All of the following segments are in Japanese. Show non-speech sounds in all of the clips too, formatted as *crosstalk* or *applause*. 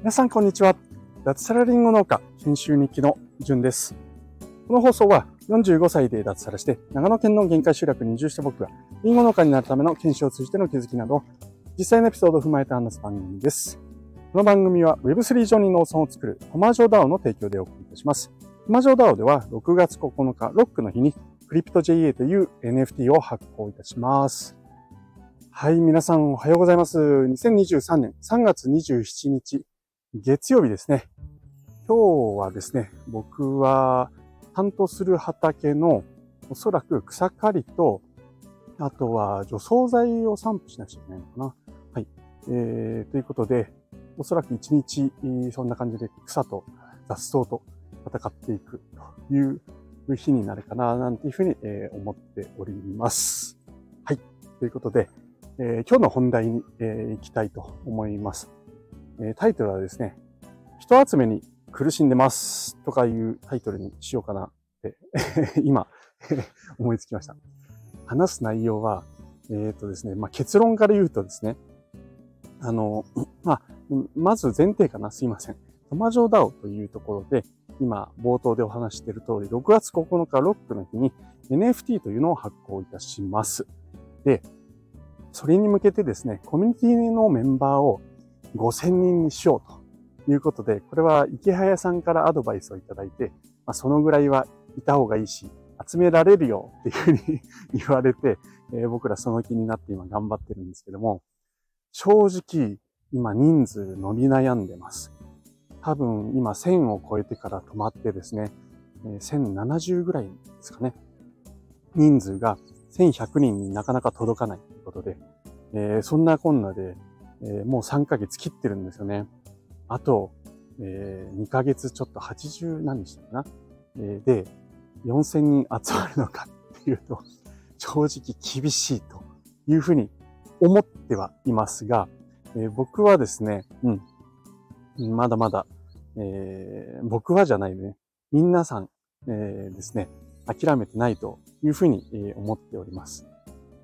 皆さんこんにちは。脱サラリンゴ農家研修日記のじゅんです。この放送は45歳で脱サラして長野県の限界集落に移住した僕がリンゴ農家になるための研修を通じての気づきなど実際のエピソードを踏まえて話す番組です。この番組は Web3 上に農村を作るトマージョ DAO の提供でお送りいたします。トマージョ DAO では6月9日ロックの日にクリプト JA という NFT を発行いたします。はい、皆さんおはようございます。2023年3月27日月曜日ですね。今日はですね、僕は担当する畑のおそらく草刈りと、あとは除草剤を散布しなくちゃいけないのかな。はい。えー、ということで、おそらく一日そんな感じで草と雑草と戦っていくという日になるかな、なんていうふうに思っております。はい。ということで、えー、今日の本題に、えー、行きたいと思います。えタイトルはですね、人集めに苦しんでますとかいうタイトルにしようかなって *laughs* 今 *laughs* 思いつきました。話す内容は、えっ、ー、とですね、まあ、結論から言うとですね、あの、*clears throat* まあ、まず前提かな、すいません。トマジョーダオというところで、今、冒頭でお話している通り、6月9日ロックの日に NFT というのを発行いたします。で、それに向けてですね、コミュニティのメンバーを5000人にしようということで、これは池早さんからアドバイスをいただいて、まあ、そのぐらいはいた方がいいし、集められるよっていうふうに言われて、えー、僕らその気になって今頑張ってるんですけども、正直今人数伸び悩んでます。多分今1000を超えてから止まってですね、1070ぐらいですかね。人数が1100人になかなか届かないことで、えー、そんなこんなでえー、もう3ヶ月切ってるんですよね。あと、えー、2ヶ月ちょっと80何日かな、えー、で、4000人集まるのかっていうと、正直厳しいというふうに思ってはいますが、えー、僕はですね、うん、まだまだ、えー、僕はじゃないね、皆さん、えー、ですね、諦めてないというふうに、思っております。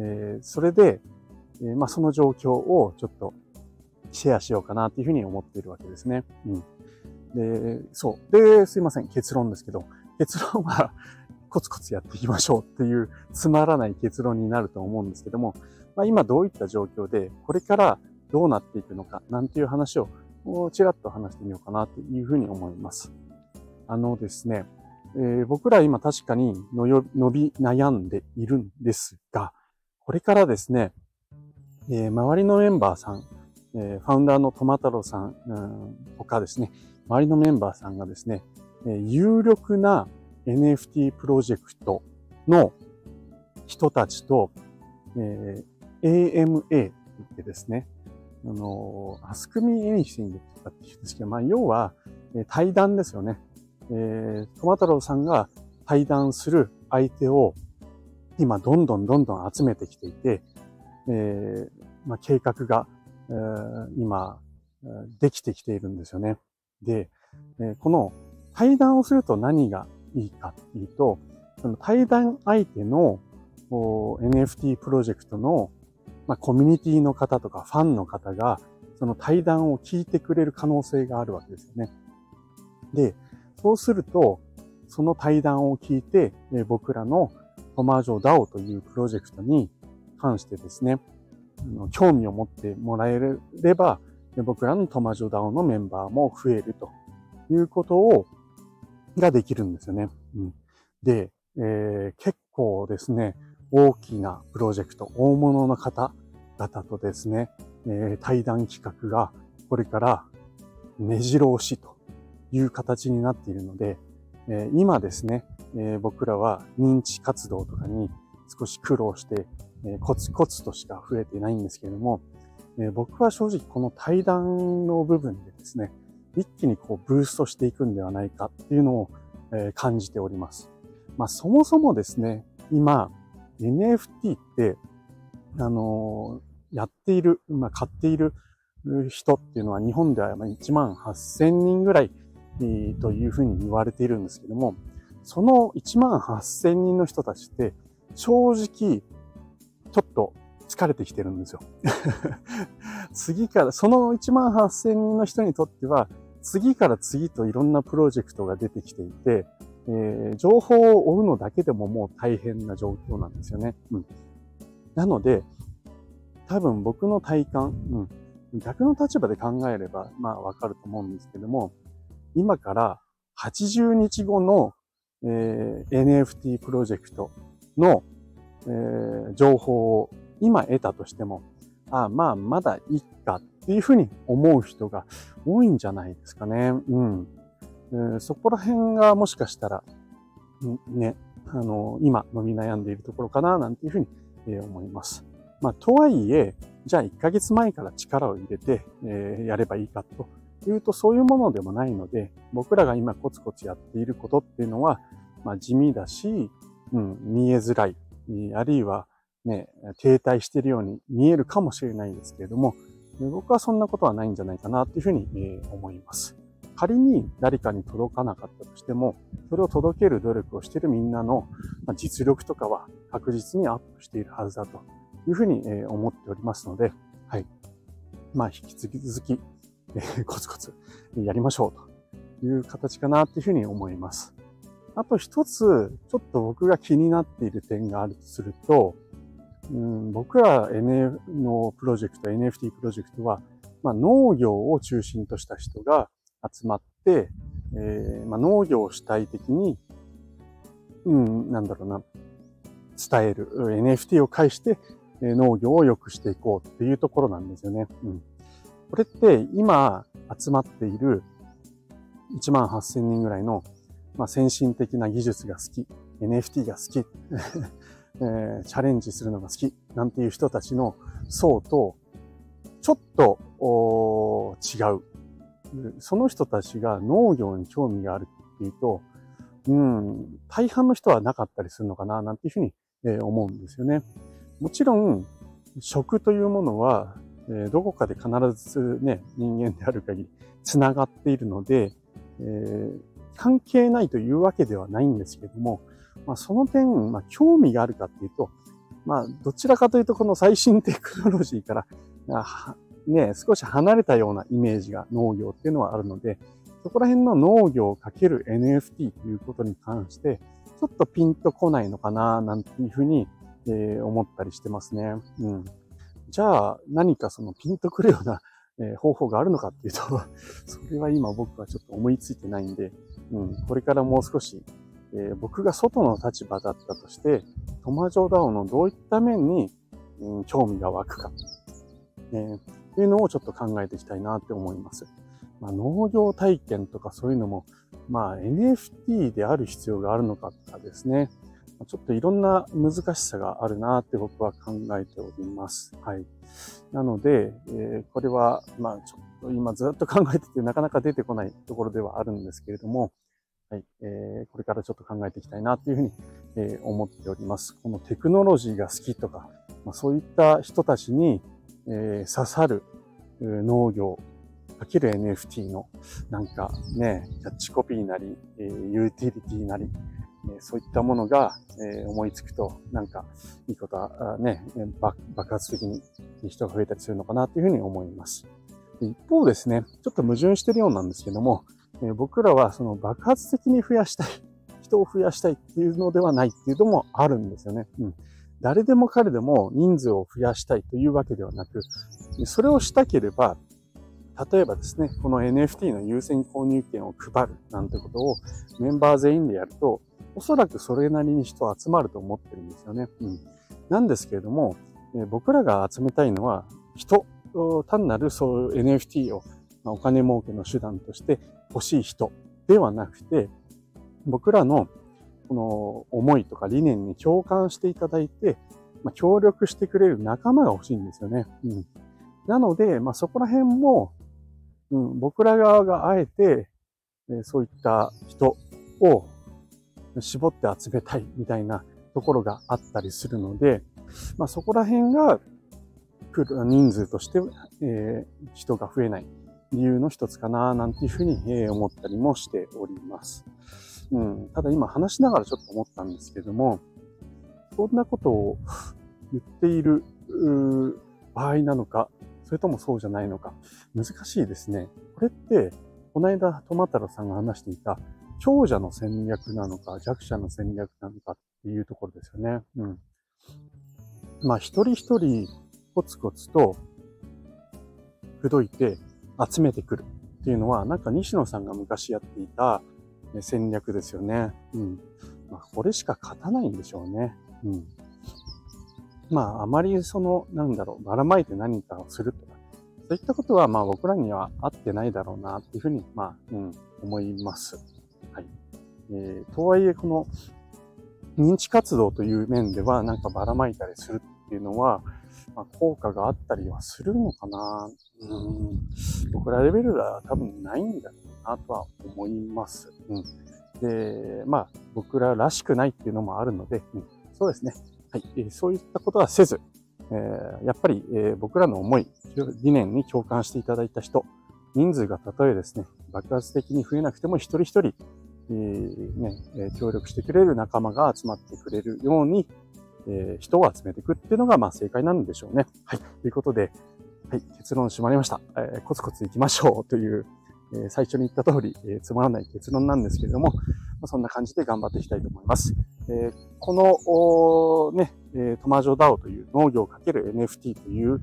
え、それで、え、まあ、その状況をちょっとシェアしようかなっていうふうに思っているわけですね。うん。で、そう。で、すいません。結論ですけど、結論は *laughs* コツコツやっていきましょうっていうつまらない結論になると思うんですけども、まあ、今どういった状況で、これからどうなっていくのか、なんていう話をちらっと話してみようかなというふうに思います。あのですね、えー、僕ら今確かに伸び悩んでいるんですが、これからですね、えー、周りのメンバーさん、えー、ファウンダーのトマタロさん、うん、他ですね、周りのメンバーさんがですね、えー、有力な NFT プロジェクトの人たちと、えー、AMA って言ってですね、あの、Ask Me Anything とかって言うんですけど、まあ、要は、えー、対談ですよね。えー、トマタロさんが対談する相手を今どんどんどんどん集めてきていて、えーまあ、計画が今、できてきているんですよね。で、えこの対談をすると何がいいかっていうと、その対談相手の NFT プロジェクトの、まあ、コミュニティの方とかファンの方が、その対談を聞いてくれる可能性があるわけですよね。で、そうすると、その対談を聞いて、僕らのトマージョ DAO というプロジェクトに関してですね、興味を持ってもらえれば、僕らのトマジョダオのメンバーも増えるということを、ができるんですよね。うん、で、えー、結構ですね、大きなプロジェクト、大物の方々とですね、えー、対談企画がこれから目白押しという形になっているので、えー、今ですね、え、僕らは認知活動とかに少し苦労してえコツコツとしか増えていないんですけれども、え僕は正直この対談の部分でですね、一気にこうブーストしていくんではないかっていうのを、え感じております。まあそもそもですね、今 NFT って、あの、やっている、まあ買っている人っていうのは日本では1万8000人ぐらいというふうに言われているんですけども、その1万8000人の人たちって正直ちょっと疲れてきてるんですよ。*laughs* 次から、その1万8000人の人にとっては、次から次といろんなプロジェクトが出てきていて、えー、情報を追うのだけでももう大変な状況なんですよね。うん。なので、多分僕の体感、うん、逆の立場で考えれば、まあわかると思うんですけども、今から80日後の、えー、NFT プロジェクトの、えー、情報を今得たとしても、あまあ、まだいいかっていうふうに思う人が多いんじゃないですかね。うん。えー、そこら辺がもしかしたら、ね、あの、今伸び悩んでいるところかな、なんていうふうに、え、思います。まあ、とはいえ、じゃあ1ヶ月前から力を入れて、えー、やればいいかというとそういうものでもないので、僕らが今コツコツやっていることっていうのは、まあ、地味だし、うん、見えづらい、あるいはね、停滞しているように見えるかもしれないんですけれども、僕はそんなことはないんじゃないかなというふうにえ思います。仮に誰かに届かなかったとしても、それを届ける努力をしているみんなの実力とかは確実にアップしているはずだというふうに思っておりますので、はい。まあ、引き続き、えコツコツやりましょうという形かなというふうに思います。あと一つ、ちょっと僕が気になっている点があるとすると、うん、僕ら NF のプロジェクト、NFT プロジェクトは、まあ、農業を中心とした人が集まって、えー、まあ、農業を主体的に、うん、なんだろうな、伝える NFT を介して農業を良くしていこうっていうところなんですよね。うん、これって今集まっている1万8000人ぐらいの、まあ、先進的な技術が好き、NFT が好き *laughs* えー、チャレンジするのが好きなんていう人たちの層と、ちょっと違う。その人たちが農業に興味があるっていうと、うん、大半の人はなかったりするのかな、なんていうふうに、思うんですよね。もちろん、食というものは、え、どこかで必ずね、人間である限り、繋がっているので、えー、関係ないというわけではないんですけども、まあ、その点、まあ、興味があるかっていうと、まあ、どちらかというと、この最新テクノロジーから、ね、少し離れたようなイメージが農業っていうのはあるので、そこら辺の農業かける NFT ということに関して、ちょっとピンとこないのかな、なんていうふうに、えー、思ったりしてますね。うん。じゃあ、何かそのピンとくるような、え、方法があるのかっていうと *laughs* それは今僕はちょっと思いついてないんで、うん、これからもう少しえー、僕が外の立場だったとして、トマジョダオのどういった面に、うん、興味が湧くか、えー、っていうのをちょっと考えていきたいなって思います。まあ、農業体験とかそういうのも、まあ、NFT である必要があるのかとかですね、ちょっといろんな難しさがあるなって僕は考えております。はい。なので、えー、これは、まあ、ちょっと今ずっと考えててなかなか出てこないところではあるんですけれども、はい、えー、これからちょっと考えていきたいなというふうに、えー、思っております。このテクノロジーが好きとか、まあ、そういった人たちに、えー、刺さる農業かける NFT のなんかね、キャッチコピーなり、えー、ユーティリティなり、え、そういったものが、え、思いつくと、なんかいいことはね、爆発的に人が増えたりするのかなというふうに思います。一方ですね、ちょっと矛盾してるようなんですけども、え僕らはその爆発的に増やしたい、人を増やしたいっていうのではないっていうのもあるんですよね。うん。誰でも彼でも人数を増やしたいというわけではなく、それをしたければ、例えばですね、この NFT の優先購入権を配るなんてことをメンバー全員でやると、おそらくそれなりに人集まると思ってるんですよね。うん。なんですけれども、え僕らが集めたいのは人、単なるそういう NFT をまお金儲けの手段として欲しい人ではなくて、僕らのこの思いとか理念に共感していただいて、ま、協力してくれる仲間が欲しいんですよね。うん、なので、まあ、そこら辺も、うん、僕ら側があえて、えそういった人を絞って集めたいみたいなところがあったりするので、まあ、そこら辺が人数として、え、人が増えない理由の一つかな、なんていうふうにえ思ったりもしております。うん、ただ今話しながらちょっと思ったんですけども、そんなことを言っている場合なのか、それともそうじゃないのか、難しいですね。これって、この間、トマタロさんが話していた、強者の戦略なのか、弱者の戦略なのかっていうところですよね。うん。まあ、一人一人、コツコツと、口説いて集めてくるっていうのは、なんか西野さんが昔やっていた戦略ですよね。うん。まあ、これしか勝たないんでしょうね。うん。まあ、あまりその、なんだろう、ばらまいて何かをするとか、そういったことは、まあ僕らには合ってないだろうな、っていうふうに、まあ、うん、思います。はい。えー、とはいえ、この、認知活動という面では、なんかばらまいたりするっていうのは、まあ、効果があったりはするのかな。うん。僕らレベルは多分ないんだろうなとは思います。うん。で、まあ、僕ららしくないっていうのもあるので、うん、そうですね。はい。そういったことはせず、えー、やっぱり、えー、僕らの思い、理念に共感していただいた人、人数がたとえですね、爆発的に増えなくても一人一人、えー、ね、協力してくれる仲間が集まってくれるように、えー、人を集めていくっていうのが、まあ、正解なんでしょうね。はい。ということで、はい、結論締まりました。えー、コツコツ行きましょうという、えー、最初に言った通り、えー、つまらない結論なんですけれども、そんな感じで頑張っていきたいと思います。え、この、ね、えトマジョダオという農業 ×NFT という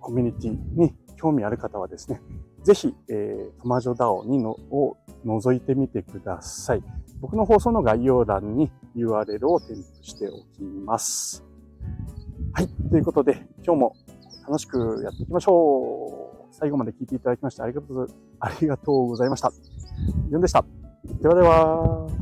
コミュニティに興味ある方はですね、ぜひ、えー、トマジョダオにのを覗いてみてください。僕の放送の概要欄に URL を添付しておきます。はい。ということで、今日も楽しくやっていきましょう。最後まで聞いていただきましてありがとうありがとうございました。ユンでした。ではでは。